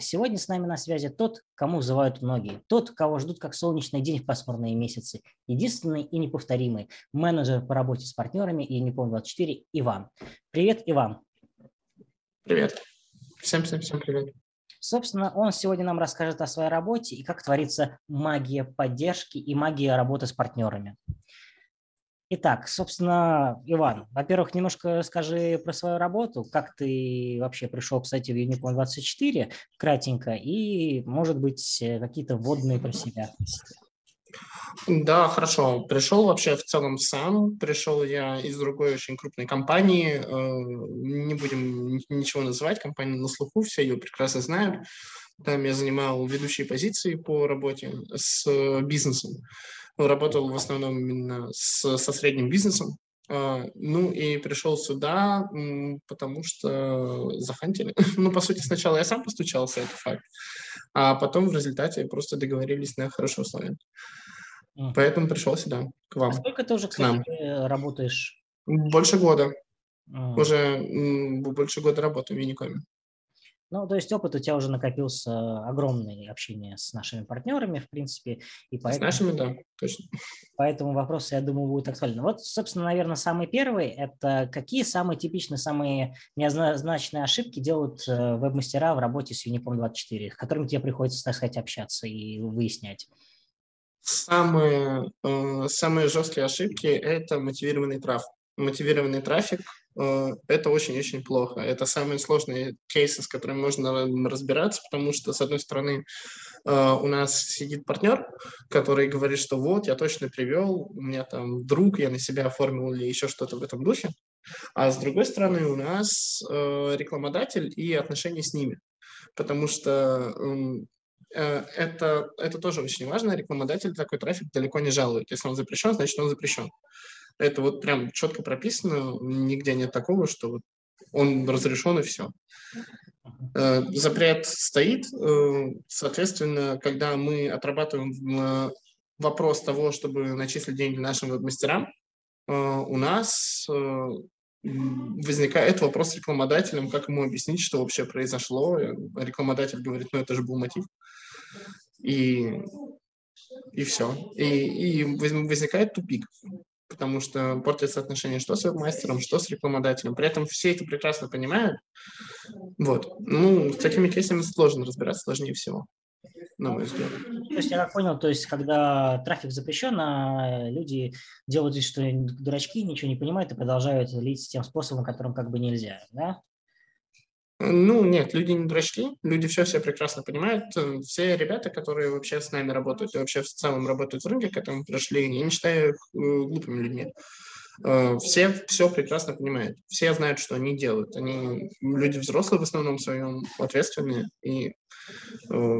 Сегодня с нами на связи тот, кому взывают многие, тот, кого ждут как солнечный день в пасмурные месяцы, единственный и неповторимый менеджер по работе с партнерами и Юником 24 Иван. Привет, Иван. Привет. Всем, всем, всем привет. Собственно, он сегодня нам расскажет о своей работе и как творится магия поддержки и магия работы с партнерами. Итак, собственно, Иван, во-первых, немножко скажи про свою работу, как ты вообще пришел, кстати, в Unicorn 24, кратенько, и, может быть, какие-то вводные про себя. Да, хорошо. Пришел вообще в целом сам. Пришел я из другой очень крупной компании. Э, не будем ничего называть. Компания на слуху, все ее прекрасно знают. Там я занимал ведущие позиции по работе с бизнесом работал в основном именно с, со средним бизнесом. А, ну и пришел сюда, потому что захантили. ну, по сути, сначала я сам постучался, это факт. А потом в результате просто договорились на хорошие условия. Mm. Поэтому пришел сюда, к вам. А сколько ты уже, кстати, работаешь? Больше года. Mm. Уже больше года работаю в Unicom. Ну, то есть опыт у тебя уже накопился огромный общение с нашими партнерами, в принципе. И поэтому, с нашими, да, точно. Поэтому вопросы, я думаю, будут актуальны. Вот, собственно, наверное, самый первый – это какие самые типичные, самые неоднозначные ошибки делают э, веб-мастера в работе с Unicom 24, с которыми тебе приходится, так сказать, общаться и выяснять? Самые, э, самые жесткие ошибки – это мотивированный трафик. Мотивированный трафик Э, это очень-очень плохо. Это самые сложные кейсы, с которыми можно разбираться, потому что, с одной стороны, э, у нас сидит партнер, который говорит, что вот, я точно привел, у меня там друг, я на себя оформил или еще что-то в этом духе. А с другой стороны, у нас э, рекламодатель и отношения с ними. Потому что эм, это, это тоже очень важно. Рекламодатель такой трафик далеко не жалует. Если он запрещен, значит он запрещен. Это вот прям четко прописано, нигде нет такого, что вот он разрешен и все. Э, запрет стоит, э, соответственно, когда мы отрабатываем э, вопрос того, чтобы начислить деньги нашим веб-мастерам, у нас возникает вопрос с рекламодателем, как ему объяснить, что вообще произошло. Рекламодатель говорит, ну это же был мотив. И, и все. И, и возникает тупик потому что портятся отношения что с веб-мастером, что с рекламодателем. При этом все это прекрасно понимают. Вот. Ну, с такими кейсами сложно разбираться, сложнее всего, на мой взгляд. То есть, я как понял, то есть, когда трафик запрещен, а люди делают вид, что дурачки, ничего не понимают и продолжают лить тем способом, которым как бы нельзя, да? Ну, нет, люди не дурачки, люди все все прекрасно понимают. Все ребята, которые вообще с нами работают и вообще в целом работают в рынке, к этому пришли, я не считаю их э, глупыми людьми. Э, все все прекрасно понимают, все знают, что они делают. Они люди взрослые в основном своем, ответственные, и э,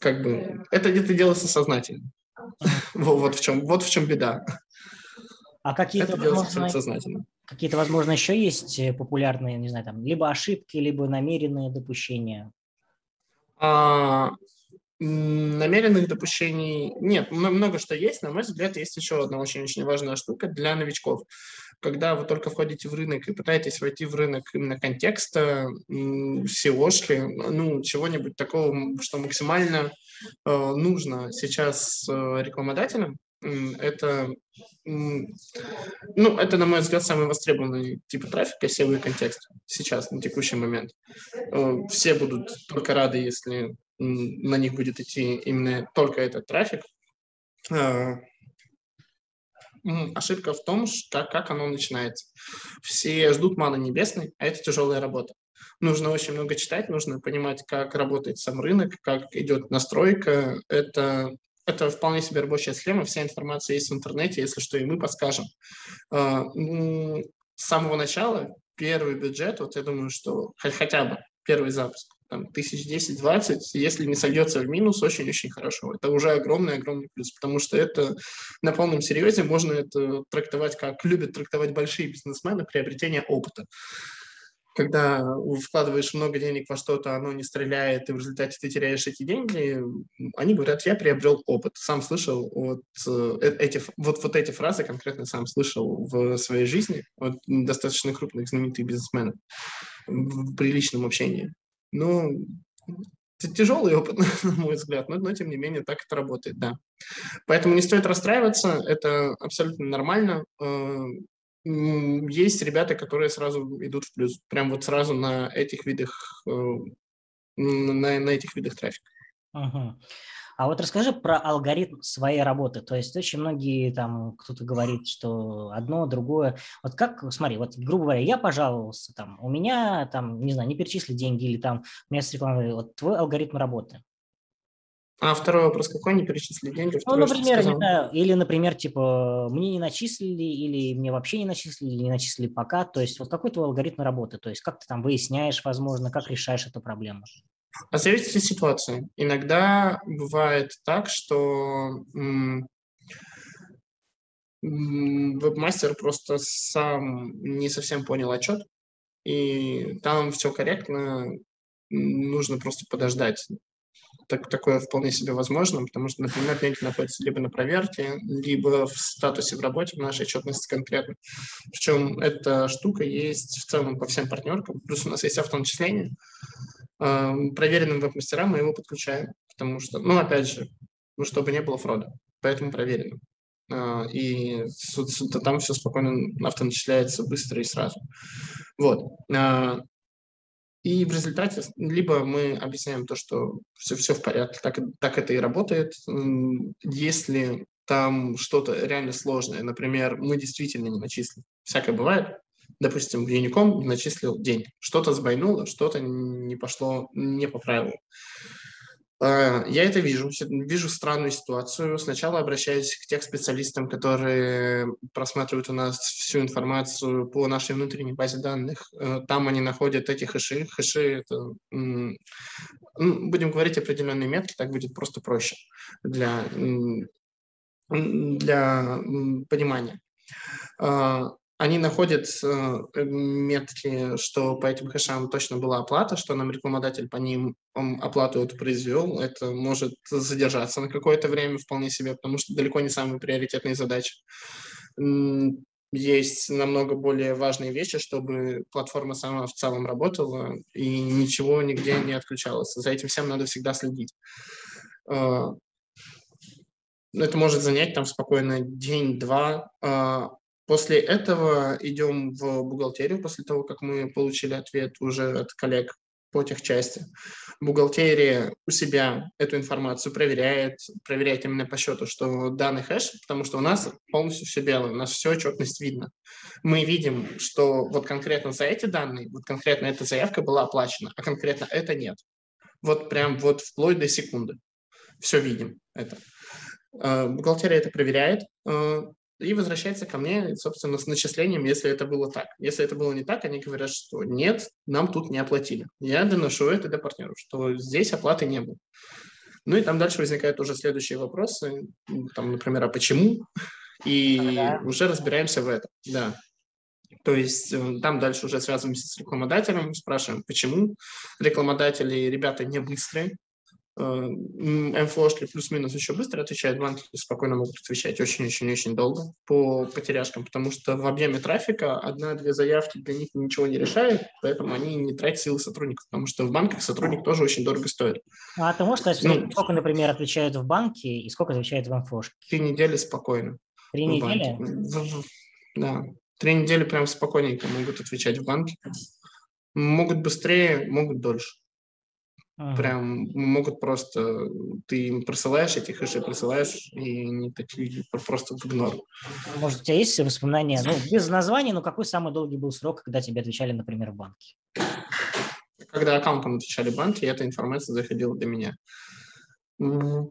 как бы это где-то делается сознательно. Вот в чем, вот в чем беда. А какие-то, возможно, какие-то, возможно, еще есть э, популярные, не знаю, там, либо ошибки, либо намеренные допущения? А, намеренных допущений нет. Много что есть. На мой взгляд, есть еще одна очень-очень важная штука для новичков. Когда вы только входите в рынок и пытаетесь войти в рынок именно контекста, SEO, ну, чего-нибудь такого, что максимально э, нужно сейчас э, рекламодателям, это, ну, это, на мой взгляд, самый востребованный тип трафика, SEO и контекст сейчас, на текущий момент. Э, все будут только рады, если на них будет идти именно только этот трафик. Э, ошибка в том, как, как оно начинается. Все ждут маны небесной, а это тяжелая работа. Нужно очень много читать, нужно понимать, как работает сам рынок, как идет настройка. Это это вполне себе рабочая схема, вся информация есть в интернете, если что, и мы подскажем. А, ну, с самого начала первый бюджет, вот я думаю, что хотя бы первый запуск, там, тысяч 10-20, если не сольется в минус, очень-очень хорошо. Это уже огромный-огромный плюс, потому что это на полном серьезе можно это трактовать, как любят трактовать большие бизнесмены, приобретение опыта когда вкладываешь много денег во что-то, оно не стреляет, и в результате ты теряешь эти деньги, они говорят, я приобрел опыт. Сам слышал вот э, э, эти, вот, вот эти фразы конкретно сам слышал в своей жизни от достаточно крупных знаменитых бизнесменов в приличном общении. Ну, тяжелый опыт, на мой взгляд, но, но тем не менее так это работает, да. Поэтому не стоит расстраиваться, это абсолютно нормально. Есть ребята, которые сразу идут в плюс, прям вот сразу на этих видах, э, на, на этих видах трафика. Угу. А вот расскажи про алгоритм своей работы. То есть очень многие там, кто-то говорит, что одно, другое. Вот как, смотри, вот грубо говоря, я пожаловался, там, у меня там, не знаю, не перечисли деньги или там у меня с рекламой, вот твой алгоритм работы. А второй вопрос какой? Не перечислили деньги? Ну, например, не знаю, или, например, типа, мне не начислили, или мне вообще не начислили, или не начислили пока. То есть вот какой твой алгоритм работы? То есть как ты там выясняешь, возможно, как решаешь эту проблему? А зависит от ситуации. Иногда бывает так, что веб-мастер просто сам не совсем понял отчет, и там все корректно, нужно просто подождать. Так, такое вполне себе возможно, потому что, например, деньги находятся либо на проверке, либо в статусе в работе, в нашей отчетности конкретно. Причем эта штука есть в целом по всем партнеркам. Плюс у нас есть автоначисление, проверенным веб-мастерам мы его подключаем, потому что, ну, опять же, ну, чтобы не было фрода, поэтому проверенным. А, и там все спокойно автоначисляется быстро и сразу. Вот. И в результате либо мы объясняем то, что все, все в порядке, так, так это и работает. Если там что-то реально сложное, например, мы действительно не начислили, всякое бывает, допустим, Unicom начислил день, что-то сбойнуло, что-то не пошло не по правилам. А, я это вижу, вижу странную ситуацию. Сначала обращаюсь к тех специалистам, которые просматривают у нас всю информацию по нашей внутренней базе данных. Э, там они находят эти хэши. Хэши – это, будем говорить, определенные метки, так будет просто проще для, для понимания. Они находят э, метки, что по этим хэшам точно была оплата, что нам рекламодатель по ним оплату эту произвел. Это может задержаться на какое-то время вполне себе, потому что далеко не самые приоритетные задачи. Есть намного более важные вещи, чтобы платформа сама в целом работала и ничего нигде не отключалось. За этим всем надо всегда следить. Э, это может занять там спокойно день-два, а, После этого идем в бухгалтерию, после того, как мы получили ответ уже от коллег по техчасти. Бухгалтерия у себя эту информацию проверяет, проверяет именно по счету, что данный хэш, потому что у нас полностью все белое, у нас все отчетность видно. Мы видим, что вот конкретно за эти данные, вот конкретно эта заявка была оплачена, а конкретно это нет. Вот прям вот вплоть до секунды. Все видим это. Э, бухгалтерия это проверяет, э, и возвращается ко мне, собственно, с начислением, если это было так. Если это было не так, они говорят, что нет, нам тут не оплатили. Я доношу это до партнеров, что здесь оплаты не было. Ну и там дальше возникают уже следующие вопросы, там, например, а почему? И да. уже разбираемся в этом, да. То есть э, там дальше уже связываемся с рекламодателем, спрашиваем, почему рекламодатели, ребята не быстрые, МФОшки плюс-минус еще быстро отвечают, банки спокойно могут отвечать очень-очень-очень долго по потеряшкам, потому что в объеме трафика одна-две заявки для них ничего не решает, поэтому они не тратят силы сотрудников, потому что в банках сотрудник тоже очень дорого стоит. А ты можешь сказать, ну, сколько, например, отвечают в банке и сколько отвечают в МФОшке? Три недели спокойно. Три недели? Да, три недели прям спокойненько могут отвечать в банке. Могут быстрее, могут дольше. Ага. Прям могут просто, ты им присылаешь этих хэши, присылаешь, и они такие просто в игнор. Может, у тебя есть воспоминания, ну, без названия, но какой самый долгий был срок, когда тебе отвечали, например, в банке? Когда аккаунтом отвечали банки, эта информация заходила до меня.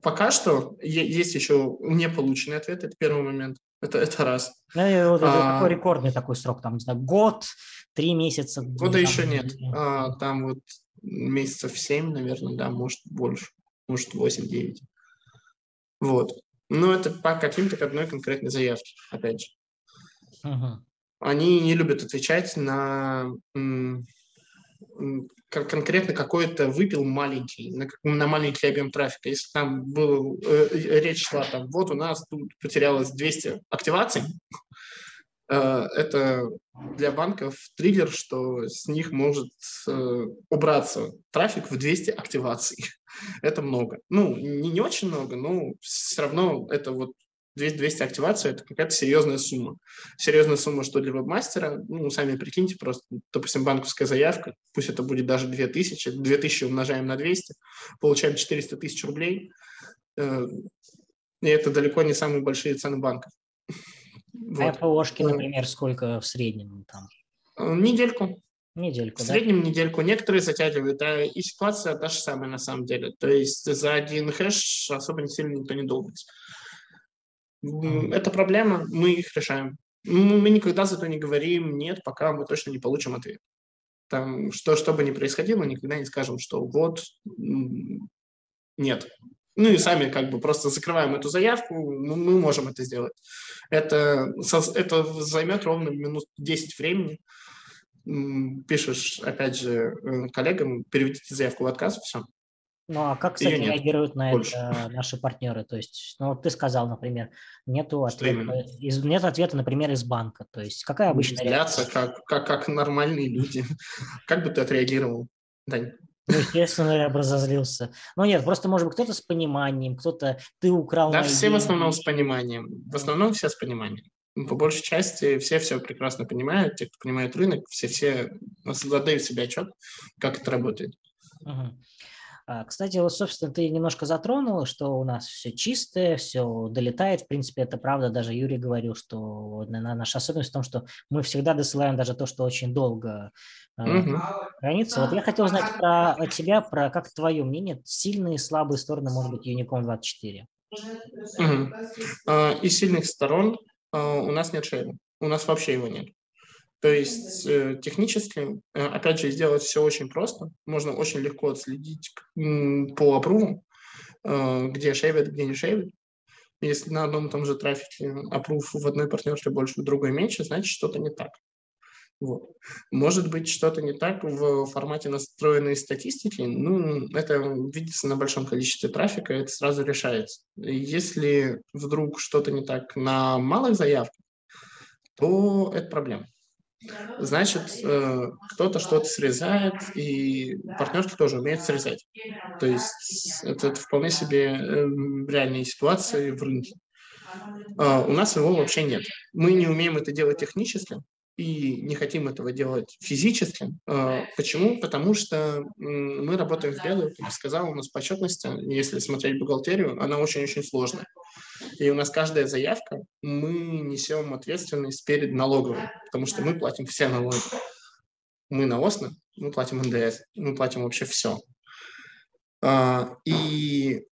Пока что есть еще не полученный ответ, это первый момент. Это, это раз. Ну, и вот а, такой рекордный такой срок, там, не знаю, год, три месяца. Года там, еще нет. А, там вот месяцев 7, наверное, да, может больше, может 8-9. Вот. Но это по каким-то к одной конкретной заявке, опять же. Uh-huh. Они не любят отвечать на конкретно какой-то выпил маленький, на, на маленький объем трафика. Если там был, э, речь шла, там, вот у нас тут потерялось 200 активаций, это для банков триггер, что с них может э, убраться трафик в 200 активаций. это много. Ну, не, не очень много, но все равно это вот 200 активаций – это какая-то серьезная сумма. Серьезная сумма, что для вебмастера, ну, сами прикиньте просто, допустим, банковская заявка, пусть это будет даже 2000, 2000 умножаем на 200, получаем 400 тысяч рублей, э, и это далеко не самые большие цены банков. Вот. А ПОшки, например, сколько в среднем там? Э, недельку. Недельку, В среднем да? недельку. Некоторые затягивают, а и ситуация та же самая на самом деле. То есть за один хэш особо не сильно никто не долбится. Это проблема, мы их решаем. Мы никогда зато не говорим «нет», пока мы точно не получим ответ. Там, что, что бы ни происходило, никогда не скажем, что вот, нет. Ну и сами как бы просто закрываем эту заявку, мы, мы можем это сделать. Это, это займет ровно минут 10 времени. Пишешь, опять же, э, коллегам, переведите заявку в отказ, все. Ну а как, кстати, реагируют на Больше. это наши партнеры? То есть, ну вот ты сказал, например, нету ответа, из, нет ответа, например, из банка. То есть какая обычная реакция? Как, как, как нормальные люди. Как бы ты отреагировал, Дань? Ну, естественно, я бы разозлился. Ну нет, просто, может быть, кто-то с пониманием, кто-то ты украл Да, все деньги. в основном с пониманием. В основном все с пониманием. По большей части все все прекрасно понимают, те, кто понимает рынок, все-все задают себе отчет, как это работает. Угу. А, кстати, вот, собственно, ты немножко затронул, что у нас все чистое, все долетает. В принципе, это правда. Даже Юрий говорил, что наша особенность в том, что мы всегда досылаем даже то, что очень долго угу. хранится. Вот я хотел узнать про тебя, про как твое мнение, сильные и слабые стороны, может быть, Unicom 24. Угу. Из сильных сторон а, у нас нет шейра. У нас вообще его нет. То есть э, технически, э, опять же, сделать все очень просто. Можно очень легко отследить по опрувам, э, где шейвит, где не шейвит. Если на одном и том же трафике опрув в одной партнерстве больше, в другой меньше, значит, что-то не так. Вот. Может быть, что-то не так в формате настроенной статистики, ну, это видится на большом количестве трафика, это сразу решается. Если вдруг что-то не так на малых заявках, то это проблема значит, э, кто-то что-то срезает, и партнерки тоже умеют срезать. То есть это, это вполне себе э, реальные ситуации в рынке. А, у нас его вообще нет. Мы не умеем это делать технически, и не хотим этого делать физически. А, почему? Потому что мы работаем в белую, как я сказал, у нас почетность, если смотреть бухгалтерию, она очень-очень сложная. И у нас каждая заявка, мы несем ответственность перед налоговой, потому что мы платим все налоги. Мы на ОСНО, мы платим НДС, мы платим вообще все. А, и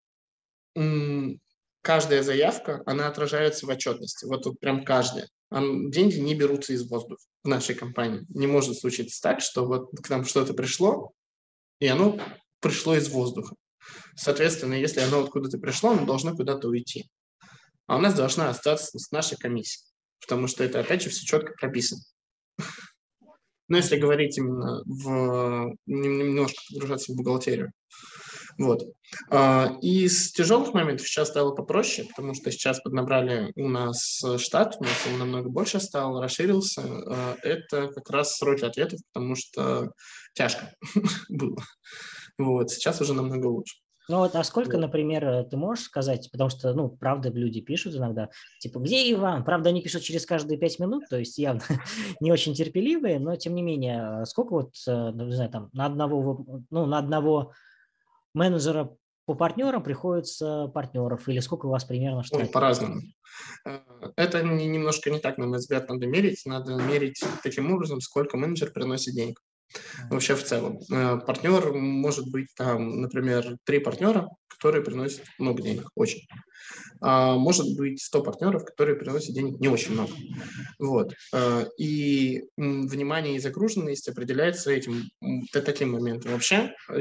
каждая заявка, она отражается в отчетности. Вот тут прям каждая. Деньги не берутся из воздуха в нашей компании. Не может случиться так, что вот к нам что-то пришло, и оно пришло из воздуха. Соответственно, если оно откуда-то пришло, оно должно куда-то уйти а у нас должна остаться с нашей комиссией, потому что это, опять же, все четко прописано. Но если говорить именно в... немножко погружаться в бухгалтерию. Вот. А, из тяжелых моментов сейчас стало попроще, потому что сейчас поднабрали у нас штат, у нас он намного больше стал, расширился. А, это как раз сроки ответов, потому что тяжко было. Вот. Сейчас уже намного лучше. Ну вот, а сколько, например, э, ты можешь сказать, потому что, ну, правда, люди пишут иногда, типа, где Иван? Правда, они пишут через каждые пять минут, то есть явно не очень терпеливые, но тем не менее, сколько вот, э, ну, не знаю, там, на одного, ну, на одного менеджера по партнерам приходится партнеров, или сколько у вас примерно в штате? По-разному. Э, это немножко не так, на мой взгляд, надо мерить. Надо мерить таким образом, сколько менеджер приносит денег вообще в целом. Э, партнер может быть там, например, три партнера, которые приносят много денег, очень. А может быть 100 партнеров, которые приносят денег не очень много. Вот. Э, и внимание и загруженность определяется этим, таким моментом. Вообще, э,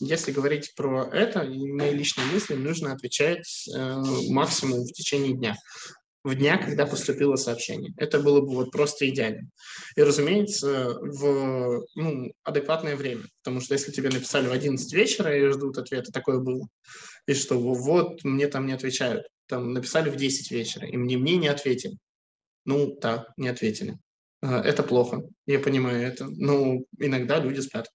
если говорить про это, мои личные мысли, нужно отвечать максимум в течение дня в дня, когда поступило сообщение. Это было бы вот просто идеально. И, разумеется, в ну, адекватное время. Потому что если тебе написали в 11 вечера и ждут ответа, такое было. И что вот мне там не отвечают. Там написали в 10 вечера, и мне, мне не ответили. Ну, да, не ответили. А, это плохо, я понимаю это. Но иногда люди спят.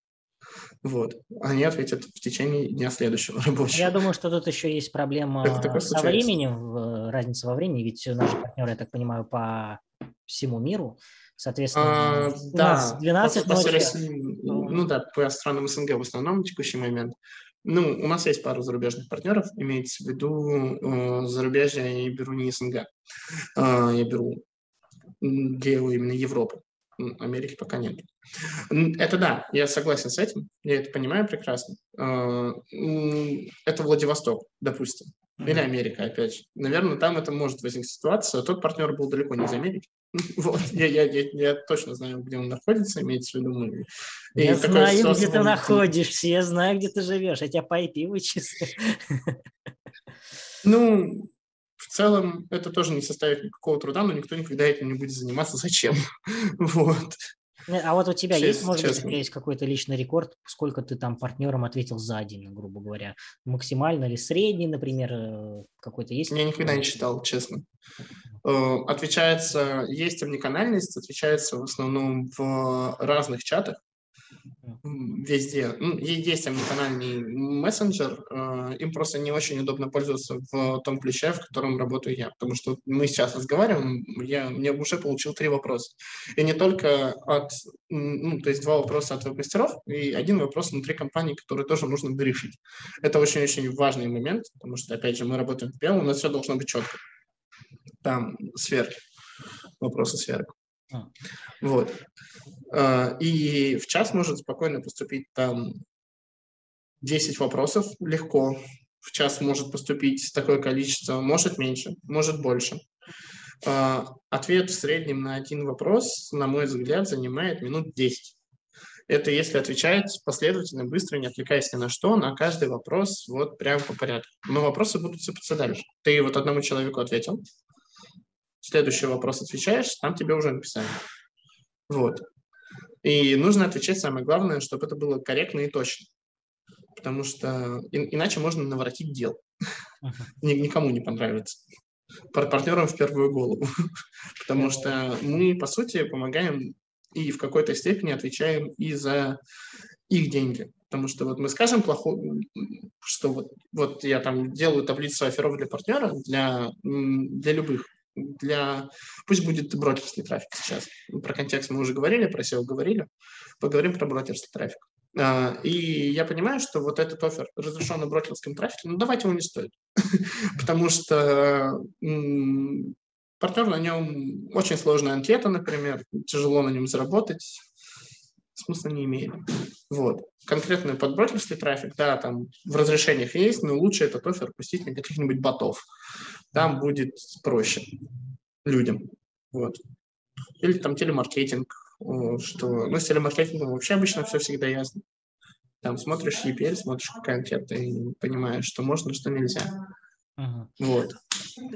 Вот. Они ответят в течение дня следующего рабочего. Я думаю, что тут еще есть проблема со временем, разница во времени, ведь наши партнеры, я так понимаю, по всему миру. Соответственно, а, у да, нас 12 по, ночи. России, ну, да, по странам СНГ в основном в текущий момент. Ну, у нас есть пару зарубежных партнеров, имеется в виду э, зарубежье я не беру не СНГ, э, я беру делаю именно Европы. Америки пока нет. Это да, я согласен с этим, я это понимаю прекрасно. Э, это Владивосток, допустим, или Америка, опять же. Наверное, там это может возникнуть ситуация. Тот партнер был далеко не из Америки. Вот, я, я, я, я точно знаю, где он находится, имеется в виду. И я знаю, где ты находишься, я знаю, где ты живешь, я тебя по IP вычислю. Ну, целом это тоже не составит никакого труда, но никто никогда этим не будет заниматься. Зачем? вот. А вот у тебя честно, есть, может честно. быть, есть какой-то личный рекорд, сколько ты там партнерам ответил за день, грубо говоря? Максимально или средний, например, э, какой-то есть? Я никогда не считал, честно. Э, отвечается, есть уникальность, отвечается в основном в разных чатах, везде. Ну, есть омниканальный мессенджер, э, им просто не очень удобно пользоваться в том ключе, в котором работаю я, потому что мы сейчас разговариваем, я, мне уже получил три вопроса. И не только от, ну, то есть два вопроса от веб-мастеров и один вопрос внутри компании, который тоже нужно решить. Это очень-очень важный момент, потому что, опять же, мы работаем в PM, у нас все должно быть четко. Там сверки, вопросы сверок. А. Вот. А, и в час может спокойно поступить там 10 вопросов легко. В час может поступить такое количество, может меньше, может больше. А, ответ в среднем на один вопрос, на мой взгляд, занимает минут 10. Это если отвечать последовательно, быстро, не отвлекаясь ни на что, на каждый вопрос вот прямо по порядку. Но вопросы будут сыпаться дальше. Ты вот одному человеку ответил, следующий вопрос отвечаешь, там тебе уже написали. Вот. И нужно отвечать самое главное, чтобы это было корректно и точно. Потому что иначе можно наворотить дел. Uh-huh. Никому не понравится. Партнерам в первую голову. Потому что мы, по сути, помогаем и в какой-то степени отвечаем и за их деньги. Потому что вот мы скажем плохо, что вот, вот я там делаю таблицу оферов для партнера, для, для любых для... Пусть будет брокерский трафик сейчас. Про контекст мы уже говорили, про SEO говорили. Поговорим про брокерский трафик. А, и я понимаю, что вот этот офер разрешен на брокерском трафике, ну давайте его не стоит. Потому что партнер на нем очень сложная анкета, например, тяжело на нем заработать, смысла не имеет. Вот. Конкретно под брокерский трафик, да, там в разрешениях есть, но лучше этот офер пустить на каких-нибудь ботов там будет проще людям. Вот. Или там телемаркетинг, что, ну, с телемаркетингом вообще обычно все всегда ясно. Там смотришь EPL, смотришь какая анкета и понимаешь, что можно, что нельзя. Ага. Вот.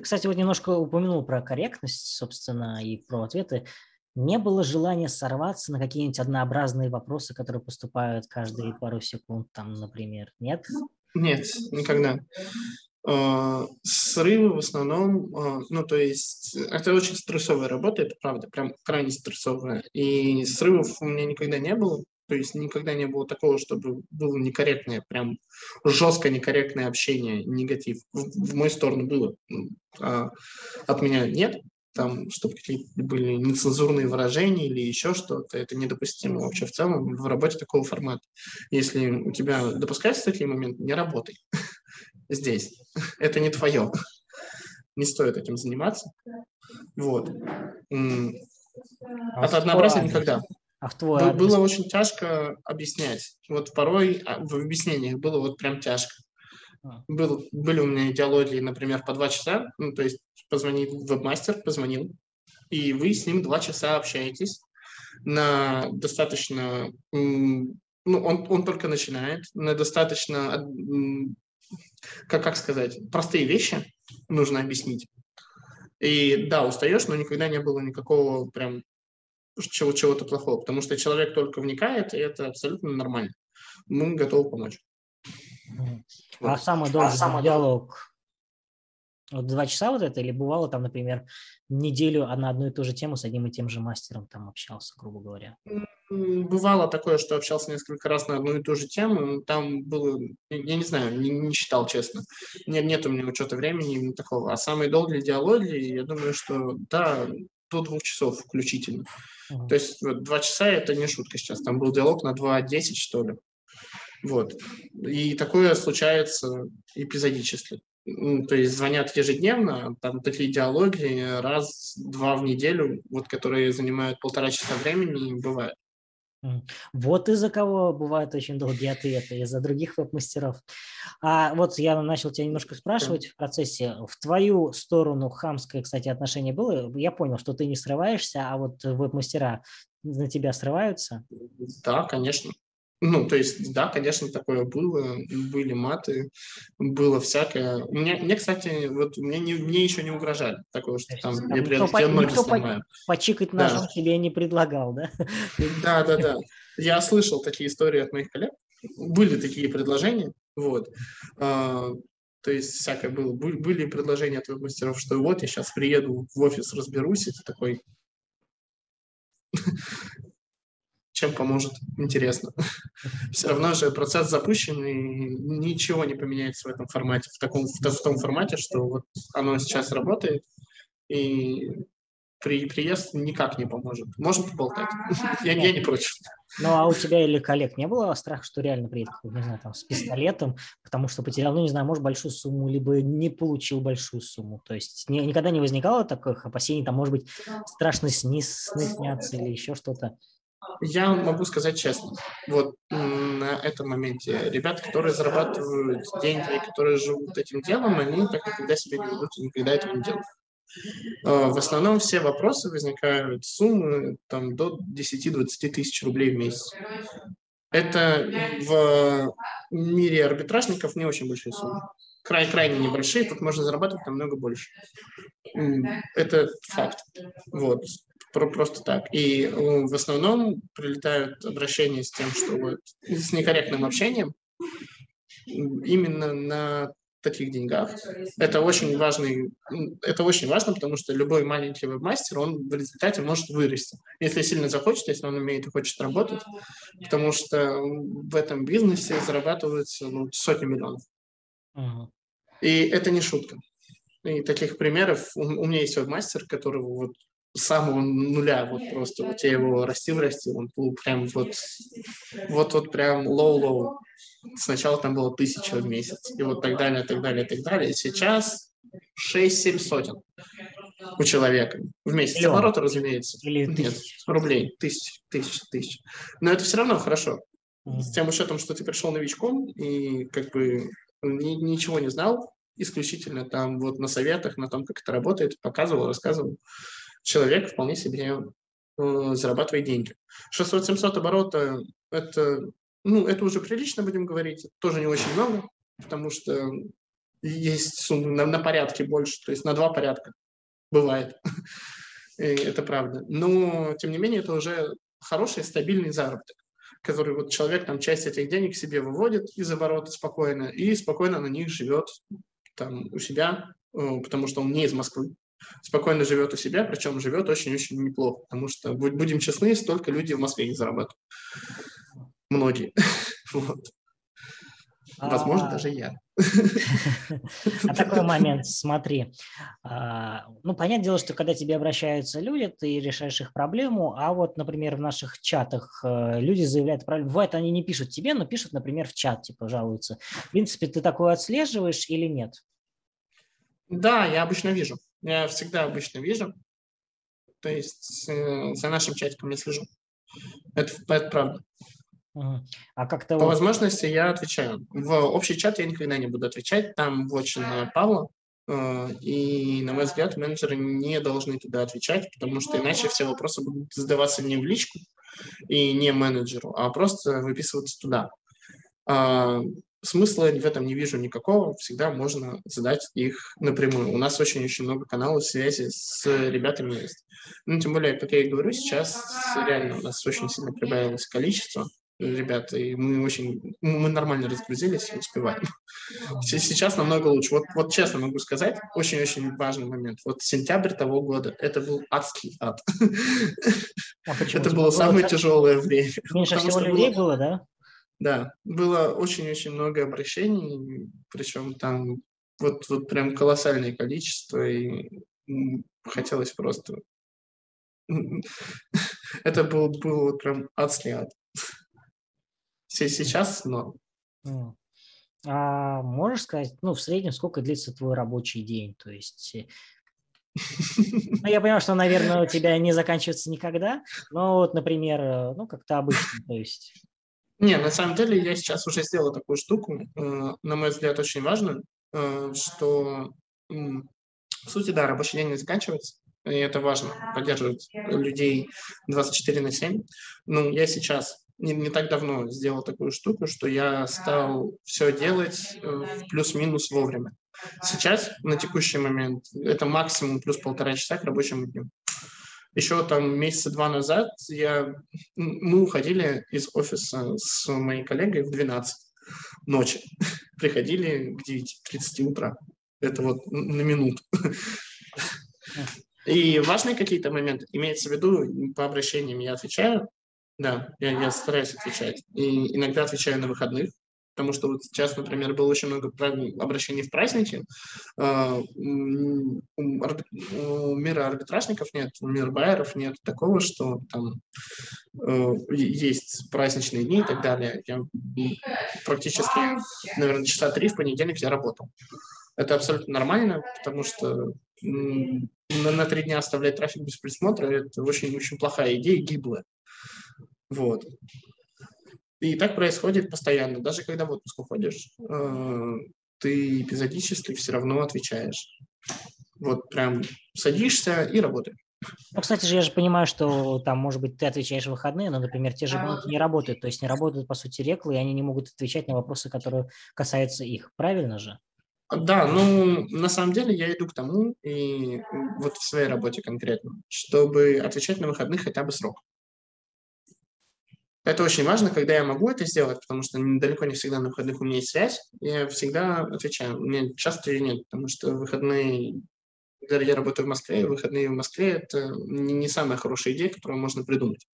Кстати, вот немножко упомянул про корректность, собственно, и про ответы. Не было желания сорваться на какие-нибудь однообразные вопросы, которые поступают каждые пару секунд, там, например, нет? Нет, никогда. А, срывы в основном, а, ну, то есть это очень стрессовая работа, это правда, прям крайне стрессовая. И срывов у меня никогда не было, то есть никогда не было такого, чтобы было некорректное, прям жестко некорректное общение, негатив. В, в мою сторону было, а от меня нет. Там, чтобы какие-то были нецензурные выражения или еще что-то, это недопустимо вообще в целом в работе такого формата. Если у тебя допускаются такие моменты, не работай здесь. Это не твое. Не стоит этим заниматься. Вот. А От однообразия никогда. А в твой адрес? Было очень тяжко объяснять. Вот порой а, в объяснениях было вот прям тяжко. А. Был, были у меня идеологии, например, по два часа. Ну, то есть позвонит вебмастер, позвонил, и вы с ним два часа общаетесь на достаточно... Ну, он, он только начинает, на достаточно как, как сказать, простые вещи нужно объяснить. И да, устаешь, но никогда не было никакого прям чего, чего-то плохого, потому что человек только вникает, и это абсолютно нормально. Мы готовы помочь. А самый долгий а самый... диалог Вот два часа вот это, или бывало там, например, неделю на одну и ту же тему с одним и тем же мастером там общался, грубо говоря? Бывало такое, что общался несколько раз на одну и ту же тему. Там было, я не знаю, не, не считал, честно. Нет, нет у меня учета времени именно такого. А самые долгие диалоги, я думаю, что да, до двух часов включительно. Uh-huh. То есть вот, два часа это не шутка сейчас. Там был диалог на 2.10, что ли. Вот. И такое случается эпизодически. То есть звонят ежедневно, там такие диалоги раз-два в неделю, вот которые занимают полтора часа времени, бывает. Вот из-за кого бывают очень долгие ответы, из-за других веб-мастеров. А вот я начал тебя немножко спрашивать в процессе. В твою сторону хамское, кстати, отношение было? Я понял, что ты не срываешься, а вот веб-мастера на тебя срываются? Да, конечно. Ну, то есть, да, конечно, такое было, были маты, было всякое. Мне, мне кстати, вот мне, не, мне еще не угрожали такое, что там, там я никто, по, ноги никто снимаю. почикать ножом да. тебе не предлагал, да? Да, да, да. Я слышал такие истории от моих коллег. Были такие предложения, вот. А, то есть всякое было. Были предложения от мастеров, что вот я сейчас приеду в офис, разберусь, и ты такой, чем поможет, интересно. Все равно же процесс запущен, и ничего не поменяется в этом формате, в, таком, в, в том формате, что вот оно сейчас работает, и при, приезд никак не поможет. Можно поболтать. я, я не против. Ну, а у тебя или коллег не было страха, что реально приедет, не знаю, там, с пистолетом, потому что потерял, ну, не знаю, может, большую сумму, либо не получил большую сумму? То есть не, никогда не возникало таких опасений, там, может быть, страшно сны, сны снятся или еще что-то? Я могу сказать честно, вот на этом моменте ребята, которые зарабатывают деньги, которые живут этим делом, они так никогда себя не ведут и никогда этого не делают. А, в основном все вопросы возникают суммы там, до 10-20 тысяч рублей в месяц. Это в мире арбитражников не очень большие суммы. Край крайне небольшие, тут можно зарабатывать намного больше. Это факт. Вот просто так. И в основном прилетают обращения с тем, что вот с некорректным общением именно на таких деньгах. Это очень важный, это очень важно, потому что любой маленький веб-мастер, он в результате может вырасти, если сильно захочет, если он умеет и хочет работать, потому что в этом бизнесе зарабатываются ну, сотни миллионов. Uh-huh. И это не шутка. И таких примеров, у, у меня есть веб-мастер, которого вот с самого нуля, вот просто вот я его растил, растил, он был прям вот, вот, вот прям low-low. Сначала там было тысяча в месяц, и вот так далее, так далее, так далее. И сейчас 6-7 сотен у человека в месяц. Миллион. Обороты, разумеется. Или Нет, рублей. Тысяч, тысяч, тысяч. Но это все равно хорошо. С тем учетом, что ты пришел новичком и как бы ни, ничего не знал, исключительно там вот на советах, на том, как это работает, показывал, рассказывал человек вполне себе э, зарабатывает деньги. 600-700 оборота – это, ну, это уже прилично, будем говорить, тоже не очень много, потому что есть суммы на, на порядке больше, то есть на два порядка бывает. И это правда. Но, тем не менее, это уже хороший, стабильный заработок, который вот человек там часть этих денег себе выводит из оборота спокойно и спокойно на них живет там у себя, э, потому что он не из Москвы спокойно живет у себя, причем живет очень-очень неплохо, потому что, будем честны, столько людей в Москве не зарабатывают. Многие. Вот. Возможно, а... даже я. А такой момент, смотри. А, ну, понятное дело, что когда тебе обращаются люди, ты решаешь их проблему, а вот, например, в наших чатах э, люди заявляют проблему. Бывает, они не пишут тебе, но пишут, например, в чат, типа, жалуются. В принципе, ты такое отслеживаешь или нет? Да, я обычно вижу. Я всегда обычно вижу. То есть э, за нашим чатиком я слежу. Это, это правда. А как-то По возможности я отвечаю. В общий чат я никогда не буду отвечать. Там очень Павла. Э, и, на мой взгляд, менеджеры не должны туда отвечать, потому что иначе все вопросы будут задаваться не в личку и не менеджеру, а просто выписываться туда. Смысла в этом не вижу никакого, всегда можно задать их напрямую. У нас очень-очень много каналов связи с ребятами есть. Ну, тем более, как я и говорю, сейчас реально у нас очень сильно прибавилось количество ребята, и мы очень, мы нормально разгрузились и успеваем. Сейчас намного лучше. Вот, вот честно могу сказать, очень-очень важный момент. Вот сентябрь того года, это был адский ад. А это было, самое тяжелое время. Меньше всего людей было, да? Да, было очень-очень много обращений, причем там вот, вот прям колоссальное количество, и хотелось просто... Это был, был вот прям адский ад. Сейчас, но... А можешь сказать, ну, в среднем, сколько длится твой рабочий день? То есть э, ну, я понимаю, что, наверное, у тебя не заканчивается никогда, но вот, например, э, ну, как-то обычно, то есть... Не, на самом деле я сейчас уже сделал такую штуку, э, на мой взгляд, очень важную, что, в сути, да, рабочий день не заканчивается, и это важно, поддерживать людей 24 на 7. Ну, я сейчас не, не так давно сделал такую штуку, что я стал все делать э, плюс-минус вовремя. Сейчас, на текущий момент, это максимум плюс полтора часа к рабочему дню. Еще там месяца два назад я, мы уходили из офиса с моей коллегой в 12 ночи. Приходили к 9.30 утра. Это вот на минуту. И важные какие-то моменты, имеется в виду, по обращениям я отвечаю, да, я, я стараюсь отвечать. И иногда отвечаю на выходных, потому что вот сейчас, например, было очень много обращений в праздники. А, у мира арбитражников нет, у мира байеров нет такого, что там э, есть праздничные дни и так далее. Я практически, наверное, часа три в понедельник я работал. Это абсолютно нормально, потому что на, на три дня оставлять трафик без присмотра – это очень-очень плохая идея, гиблая. Вот. И так происходит постоянно. Даже когда в отпуск уходишь, э, ты эпизодически все равно отвечаешь. Вот прям садишься и работаешь. Ну, кстати же, я же понимаю, что там, может быть, ты отвечаешь в выходные, но, например, те же банки не работают, то есть не работают, по сути, реклы, и они не могут отвечать на вопросы, которые касаются их. Правильно же? Да, ну, на самом деле я иду к тому, и вот в своей работе конкретно, чтобы отвечать на выходных хотя бы срок. Это очень важно, когда я могу это сделать, потому что далеко не всегда на выходных у меня есть связь. Я всегда отвечаю. У меня часто ее нет, потому что выходные, когда я работаю в Москве, выходные в Москве – это не самая хорошая идея, которую можно придумать.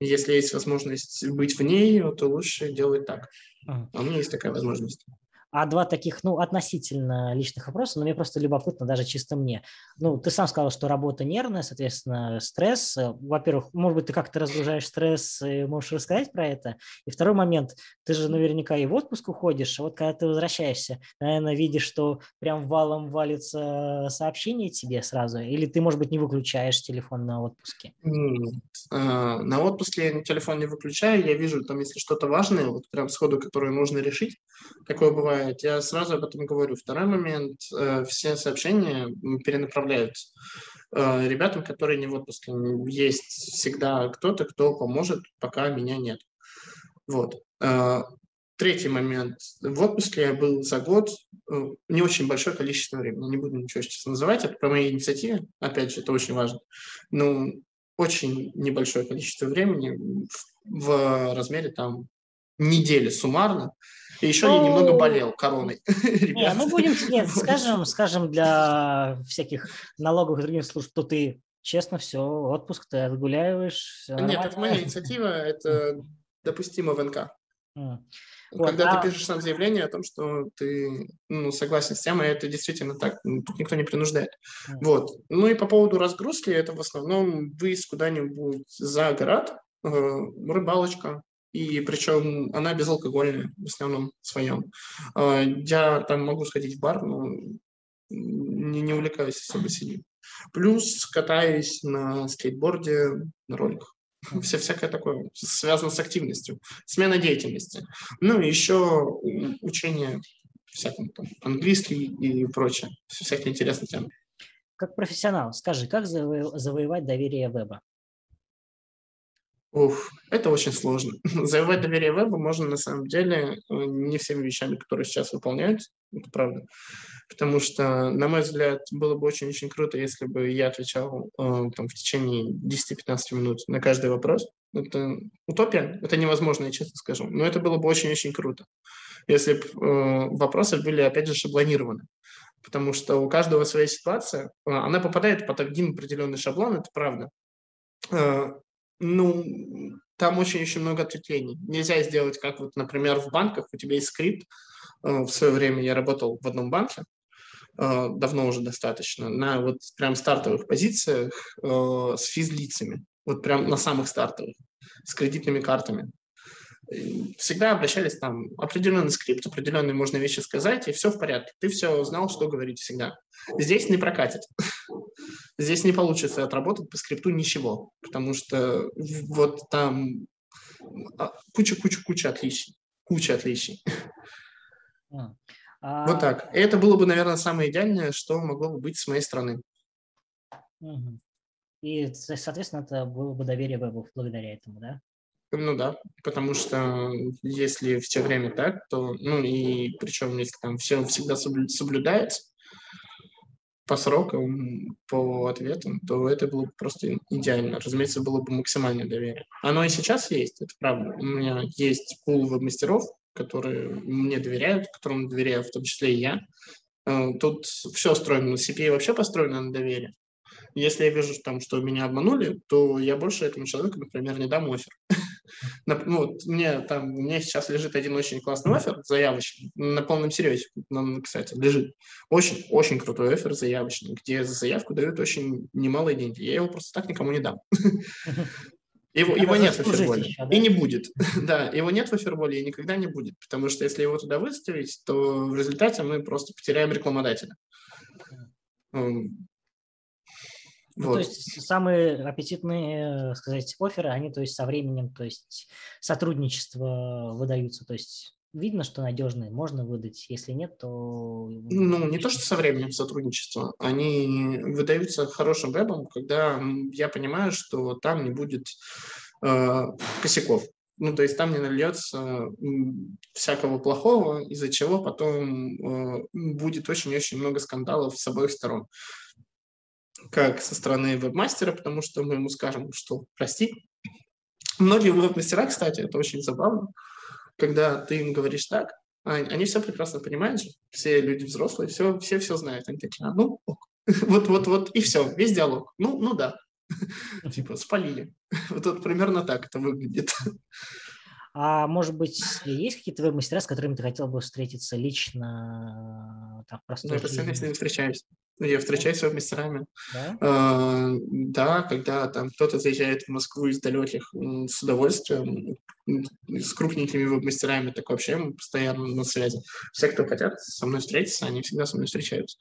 Если есть возможность быть в ней, то лучше делать так. А у меня есть такая возможность. А два таких, ну, относительно личных вопроса, но мне просто любопытно, даже чисто мне. Ну, ты сам сказал, что работа нервная, соответственно, стресс. Во-первых, может быть, ты как-то разгружаешь стресс, и можешь рассказать про это? И второй момент, ты же наверняка и в отпуск уходишь, а вот когда ты возвращаешься, наверное, видишь, что прям валом валится сообщение тебе сразу, или ты, может быть, не выключаешь телефон на отпуске? А, на отпуске я телефон не выключаю, я вижу там, если что-то важное, вот прям сходу, которое нужно решить, такое бывает, бывает. Я сразу об этом говорю. Второй момент. Э, все сообщения перенаправляют э, ребятам, которые не в отпуске. Есть всегда кто-то, кто поможет, пока меня нет. Вот. Э, третий момент. В отпуске я был за год не очень большое количество времени. Не буду ничего сейчас называть. Это по моей инициативе. Опять же, это очень важно. Ну, очень небольшое количество времени в, в размере там недели суммарно. И еще ну, я немного болел короной. Ну будем, нет, скажем, скажем для всяких налоговых и других служб, то ты честно все, отпуск ты отгуляешь. Нет, нормально. это моя инициатива, это допустимо в НК. Вот, Когда а... ты пишешь сам заявление о том, что ты ну, согласен с тем, и это действительно так, ну, тут никто не принуждает. Mm. Вот. Ну и по поводу разгрузки, это в основном выезд куда-нибудь за город, э, рыбалочка, и причем она безалкогольная в основном своем. А, я там могу сходить в бар, но не, не увлекаюсь особо сидим. Плюс катаюсь на скейтборде, на роликах. Все, всякое такое связано с активностью, смена деятельности. Ну и еще учение всякому там, английский и прочее, всякие интересные темы. Как профессионал, скажи, как завоевать доверие веба? Ух, это очень сложно. Завоевать доверие веба можно на самом деле э, не всеми вещами, которые сейчас выполняются. это правда. Потому что, на мой взгляд, было бы очень-очень круто, если бы я отвечал э, там, в течение 10-15 минут на каждый вопрос. Это утопия, это невозможно, я честно скажу. Но это было бы очень-очень круто, если бы э, вопросы были, опять же, шаблонированы. Потому что у каждого своя ситуация, э, она попадает под один определенный шаблон, это правда. Ну, там очень-очень много ответвлений. Нельзя сделать, как вот, например, в банках, у тебя есть скрипт. Э, в свое время я работал в одном банке, э, давно уже достаточно, на вот прям стартовых позициях э, с физлицами, вот прям на самых стартовых, с кредитными картами всегда обращались там определенный скрипт, определенные можно вещи сказать, и все в порядке. Ты все знал, что говорить всегда. Здесь не прокатит. Здесь не получится отработать по скрипту ничего, потому что вот там куча-куча-куча отличий. Куча отличий. А... Вот так. Это было бы, наверное, самое идеальное, что могло бы быть с моей стороны. И, соответственно, это было бы доверие вебу благодаря этому, да? Ну да, потому что если все время так, то, ну и причем если там все всегда соблюдается по срокам, по ответам, то это было бы просто идеально. Разумеется, было бы максимальное доверие. Оно и сейчас есть, это правда. У меня есть пул мастеров, которые мне доверяют, которым доверяю в том числе и я. Э, тут все строено CPA вообще построено на доверии. Если я вижу, там, что меня обманули, то я больше этому человеку, например, не дам офер. ну, вот мне там, у меня сейчас лежит один очень классный офер заявочный, на полном серьезе, кстати, лежит. Очень, очень крутой офер заявочный, где за заявку дают очень немалые деньги. Я его просто так никому не дам. Его, его нет в оферболе. Еще, да? И не будет. да, его нет в оферболе и никогда не будет. Потому что если его туда выставить, то в результате мы просто потеряем рекламодателя. Ну, вот. То есть самые аппетитные, сказать, оферы, они, то есть, со временем, то есть, сотрудничество выдаются, то есть, видно, что надежные, можно выдать, если нет, то... Ну, не то, что со временем сотрудничество, они выдаются хорошим вебом, когда я понимаю, что там не будет э, косяков. Ну, то есть там не нальется всякого плохого, из-за чего потом э, будет очень-очень много скандалов с обоих сторон как со стороны вебмастера, потому что мы ему скажем, что прости. Многие веб-мастера, кстати, это очень забавно, когда ты им говоришь так, они все прекрасно понимают же, все люди взрослые, все, все все знают. Они такие, а, ну, вот, вот, вот, и все, весь диалог. Ну, ну да. Типа, спалили. Вот примерно так это выглядит. А может быть, есть какие-то веб-мастера, с которыми ты хотел бы встретиться лично? Так, простой ну, я постоянно с ними встречаюсь. Я встречаюсь с веб-мастерами. Да? А, да, когда там кто-то заезжает в Москву из далеких с удовольствием, с крупненькими веб-мастерами, так вообще мы постоянно на связи. Все, кто хотят со мной встретиться, они всегда со мной встречаются.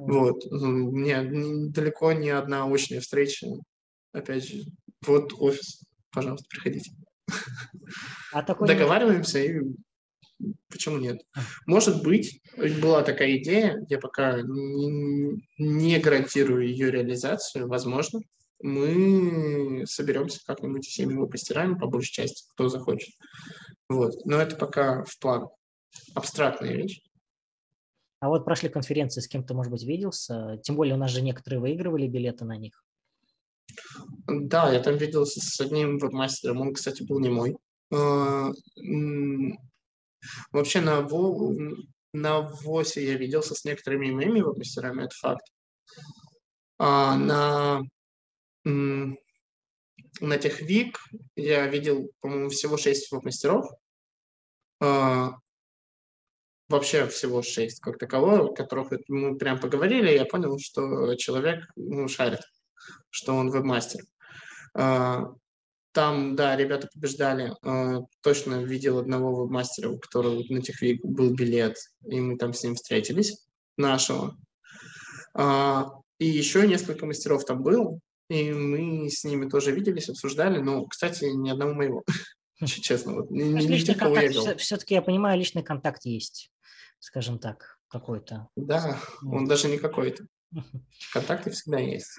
Mm. Вот. Мне далеко не одна очная встреча. Опять же, вот офис, пожалуйста, приходите. А такой Договариваемся и почему нет? А. Может быть, была такая идея, я пока не, гарантирую ее реализацию, возможно, мы соберемся как-нибудь всеми его постираем, по большей части, кто захочет. Вот. Но это пока в планах. Абстрактная вещь. А вот прошли конференции, с кем-то, может быть, виделся? Тем более у нас же некоторые выигрывали билеты на них. Да, я там виделся с одним вебмастером, он, кстати, был не мой. А, вообще на, Во, на ВОСе я виделся с некоторыми моими веб-мастерами, это факт. А на, на Техвик я видел, по-моему, всего шесть веб-мастеров. А, вообще всего шесть как такового, которых мы прям поговорили, я понял, что человек ну, шарит что он вебмастер. А, там, да, ребята побеждали. А, точно видел одного вебмастера, у которого на Техвик был билет, и мы там с ним встретились, нашего. А, и еще несколько мастеров там было, и мы с ними тоже виделись, обсуждали, но, кстати, ни одного моего, честно. Вот, не, личный контакт, все-таки я понимаю, личный контакт есть, скажем так, какой-то. Да, он даже не какой-то. Контакты всегда есть.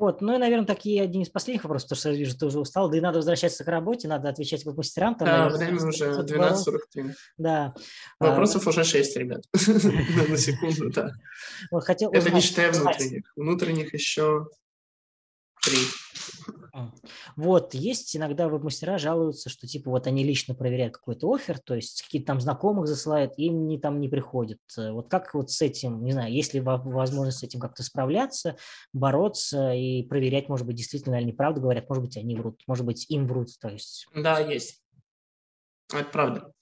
Вот, ну и, наверное, такие один из последних вопросов, потому что я вижу, ты уже устал, да и надо возвращаться к работе, надо отвечать веб-мастерам. Там, да, время уже 12.43. Да. Вопросов уже 6, ребят, на секунду, да. Это не считая внутренних. Внутренних еще три. Вот, есть иногда веб-мастера жалуются, что типа вот они лично проверяют какой-то офер, то есть какие-то там знакомых засылают, им не, там не приходит. Вот как вот с этим, не знаю, есть ли возможность с этим как-то справляться, бороться и проверять, может быть, действительно или неправду говорят, может быть, они врут, может быть, им врут, то есть. Да, есть. Это правда.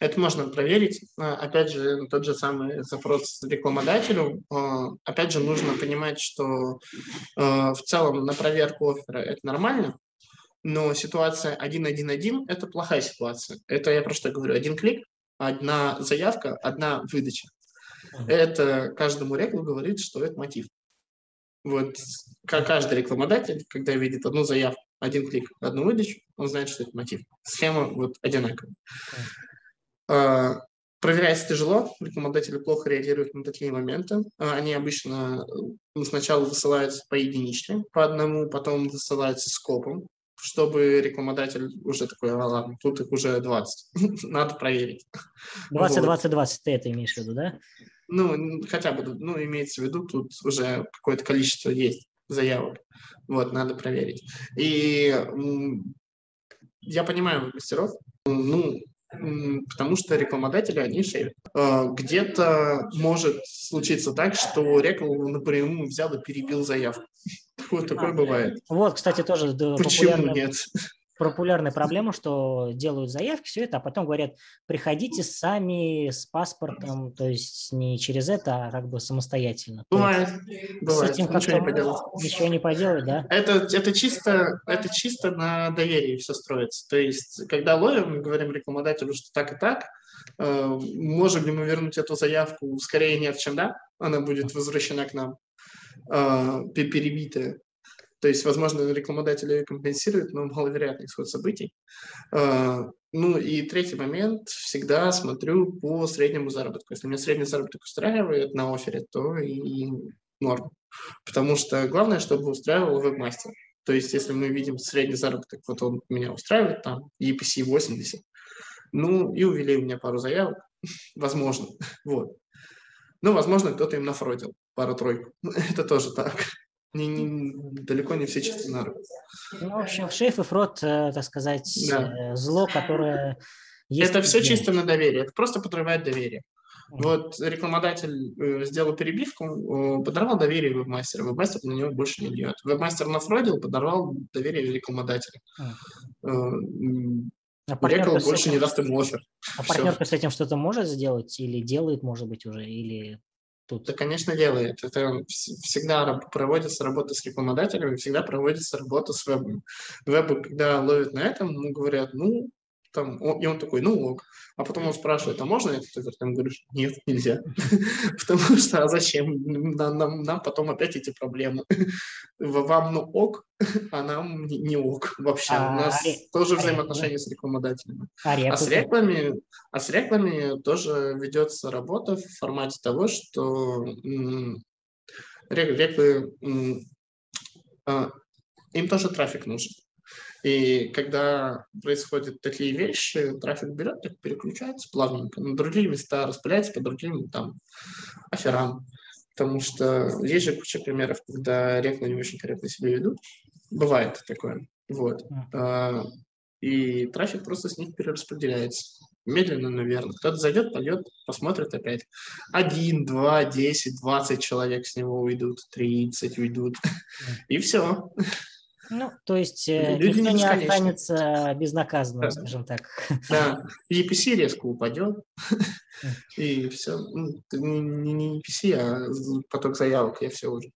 Это можно проверить. А, опять же, тот же самый запрос рекламодателю. А, опять же, нужно понимать, что а, в целом на проверку оффера это нормально, но ситуация 1.1.1 – это плохая ситуация. Это я про что говорю? Один клик, одна заявка, одна выдача. Это каждому реклу говорит, что это мотив. Вот как каждый рекламодатель, когда видит одну заявку, один клик, одну выдачу, он знает, что это мотив. Схема вот одинаковая. Uh, проверяется тяжело, рекламодатели плохо реагируют на такие моменты. А, они обычно сначала высылаются по единичке, по одному, потом высылаются скопом, чтобы рекламодатель уже такой, а, ладно, тут их уже 20, надо проверить. 20, 20, 20, ты это имеешь в виду, да? Ну, хотя бы, ну, имеется в виду, тут уже какое-то количество есть заявок. Вот, надо проверить. И я понимаю мастеров, ну, потому что рекламодатели, они шеют. А, где-то может случиться так, что рекламу напрямую взял и перебил заявку. Вот такое а, бывает. Вот, кстати, тоже Почему нет? Популярная проблема, что делают заявки, все это, а потом говорят, приходите сами с паспортом, то есть не через это, а как бы самостоятельно. Бывает, бывает. С этим ничего не поделать. Ничего не поделать, да? Это, это, чисто, это чисто на доверии все строится. То есть, когда ловим, мы говорим рекламодателю, что так и так, э, можем ли мы вернуть эту заявку? Скорее нет, чем да. Она будет возвращена к нам э, перебитая. То есть, возможно, рекламодатели компенсируют, но маловероятный исход событий. А, ну и третий момент, всегда смотрю по среднему заработку. Если меня средний заработок устраивает на офере, то и норм. Потому что главное, чтобы устраивал вебмастер. То есть, если мы видим средний заработок, вот он меня устраивает, там, EPC 80, ну, и увели у меня пару заявок, возможно, вот. Ну, возможно, кто-то им нафродил пару-тройку. Это тоже так не, не, далеко не все чисты на руку. Ну, в общем, шейф и фрод, э, так сказать, да. Э, зло, которое... Есть это все чисто на доверие, это просто подрывает доверие. Вот рекламодатель э, сделал перебивку, подорвал доверие вебмастера, вебмастер на него больше не льет. Вебмастер нафродил, подорвал доверие рекламодателя. А партнер больше этим, не даст ему офер. А партнер с этим что-то может сделать или делает, может быть, уже, или тут? Да, конечно, делает. Это всегда проводится работа с рекламодателями, всегда проводится работа с вебом. Вебы, когда ловят на этом, ну, говорят, ну, там, и он такой, ну ок. А потом он спрашивает, а можно это? Ты там говоришь, нет, нельзя. Потому что, а зачем? Нам, нам, потом опять эти проблемы. Вам ну ок, а нам не ок вообще. У а нас тоже взаимоотношения с рекламодателями. А, а с реклами, а с реклами тоже ведется работа в формате того, что реклы им тоже трафик нужен. И когда происходят такие вещи, трафик берет, так переключается плавненько на другие места, распыляется по другим там аферам. Потому что есть же куча примеров, когда рекламы не очень корректно себя ведут. Бывает такое. Вот. А, и трафик просто с них перераспределяется. Медленно, наверное. Кто-то зайдет, пойдет, посмотрит опять. Один, два, десять, двадцать человек с него уйдут, тридцать уйдут. И все. Ну, то есть э, Люди никто не, не останется безнаказанным, да. скажем так. Да, EPC резко упадет, и все. Ну, не, не EPC, а поток заявок, я все уже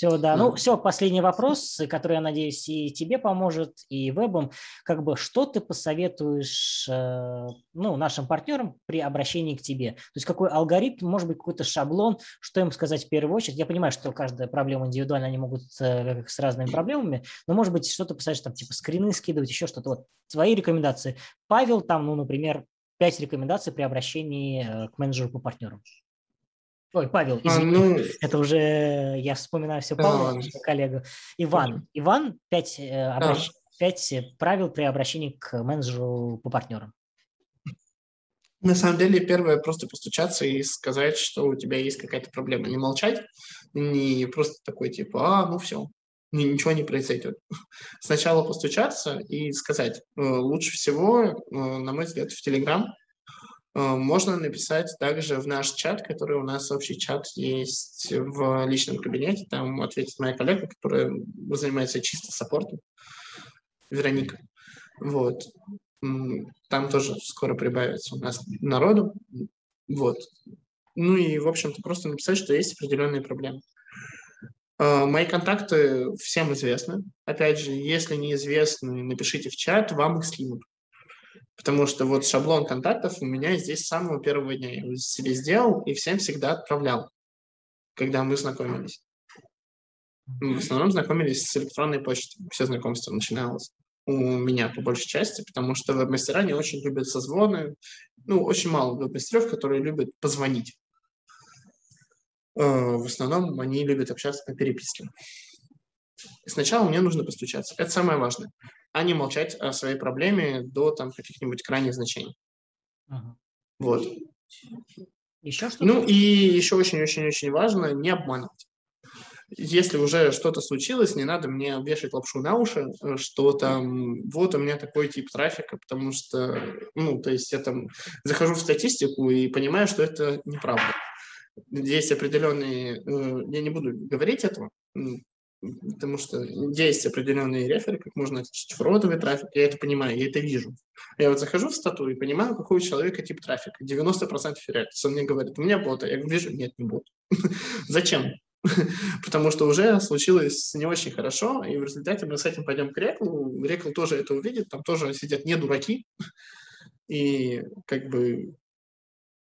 все, да. Ну, все, последний вопрос, который, я надеюсь, и тебе поможет, и вебом. Как бы, что ты посоветуешь э, ну, нашим партнерам при обращении к тебе? То есть какой алгоритм, может быть, какой-то шаблон, что им сказать в первую очередь? Я понимаю, что каждая проблема индивидуальна, они могут э, с разными проблемами, но, может быть, что-то посоветуешь, там, типа, скрины скидывать, еще что-то. Вот твои рекомендации. Павел, там, ну, например, пять рекомендаций при обращении э, к менеджеру по партнерам. Ой, Павел, извини, а, ну... это уже я вспоминаю все Павла, да, коллегу. Иван. Иван, пять, э, обращ... да. пять правил при обращении к менеджеру по партнерам. На самом деле, первое просто постучаться и сказать, что у тебя есть какая-то проблема. Не молчать, не просто такой типа, а, ну все, ничего не произойдет. Сначала постучаться и сказать. Э, лучше всего, э, на мой взгляд, в Телеграм э, можно написать также в наш чат, который у нас общий чат есть в личном кабинете. Там ответит моя коллега, которая занимается чисто саппортом, Вероника. Вот. Там тоже скоро прибавится у нас народу. Вот. Ну и, в общем-то, просто написать, что есть определенные проблемы. А, мои контакты всем известны. Опять же, если неизвестны, напишите в чат, вам их скинут. Потому что вот шаблон контактов у меня здесь с самого первого дня. Я его себе сделал и всем всегда отправлял, когда мы знакомились. Мы в основном знакомились с электронной почтой. Все знакомства начиналось у меня по большей части, потому что веб-мастера не очень любят созвоны. Ну, очень мало веб-мастеров, которые любят позвонить. Э, в основном они любят общаться по переписке. Сначала мне нужно постучаться. Это самое важное. А не молчать о своей проблеме до там каких-нибудь крайних значений. Ага. Вот. Еще что-то? Ну и еще очень-очень-очень важно не обманывать. Если уже что-то случилось, не надо мне вешать лапшу на уши, э, что там вот у меня такой тип трафика, потому что, ну, то есть я там захожу в статистику и понимаю, что это неправда есть определенные, э, я не буду говорить этого, потому что есть определенные реферы, как можно отличить фродовый трафик, я это понимаю, я это вижу. Я вот захожу в стату и понимаю, какой у человека тип трафика. 90% реальность. Он мне говорит, у меня бота. Я вижу, нет, не бот. Зачем? Потому что уже случилось не очень хорошо, и в результате мы с этим пойдем к Реклу. Рекл тоже это увидит, там тоже сидят не дураки, и как бы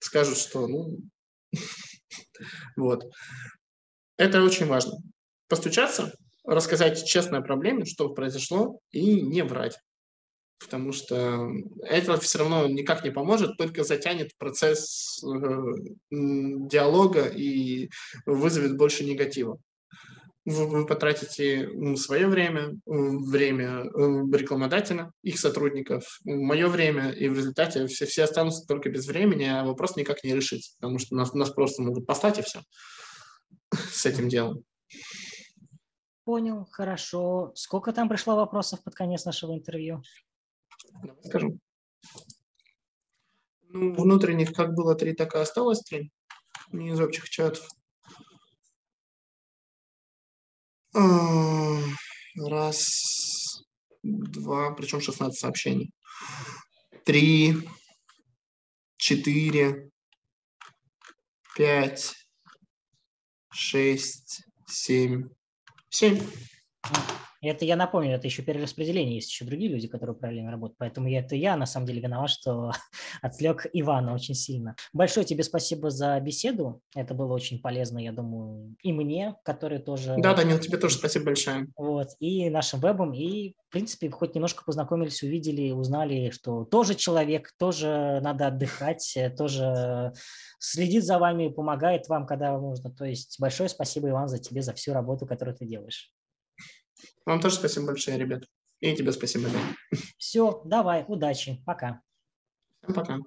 скажут, что ну, вот. Это очень важно. Постучаться, рассказать честно о проблеме, что произошло, и не врать. Потому что это все равно никак не поможет, только затянет процесс э, диалога и вызовет больше негатива вы потратите свое время, время э, рекламодателя, их сотрудников, мое время, и в результате все, все останутся только без времени, а вопрос никак не решится, потому что нас, нас просто могут послать и все с этим делом. Понял, хорошо. Сколько там пришло вопросов под конец нашего интервью? Скажу. Ну, внутренних как было три, так и осталось три. Не из общих чатов. Раз, два, причем 16 сообщений. Три, четыре, пять, шесть, семь, семь. Это я напомню, это еще перераспределение, есть еще другие люди, которые параллельно работают, поэтому это я на самом деле виноват, что отвлек Ивана очень сильно. Большое тебе спасибо за беседу, это было очень полезно, я думаю, и мне, который тоже... Да, Данил, тебе тоже спасибо большое. Вот, и нашим вебом, и в принципе хоть немножко познакомились, увидели, узнали, что тоже человек, тоже надо отдыхать, тоже следит за вами, помогает вам, когда нужно. То есть большое спасибо, Иван, за тебе, за всю работу, которую ты делаешь. Вам тоже спасибо большое, ребят. И тебе спасибо. Да. Все, давай, удачи, пока. Всем пока.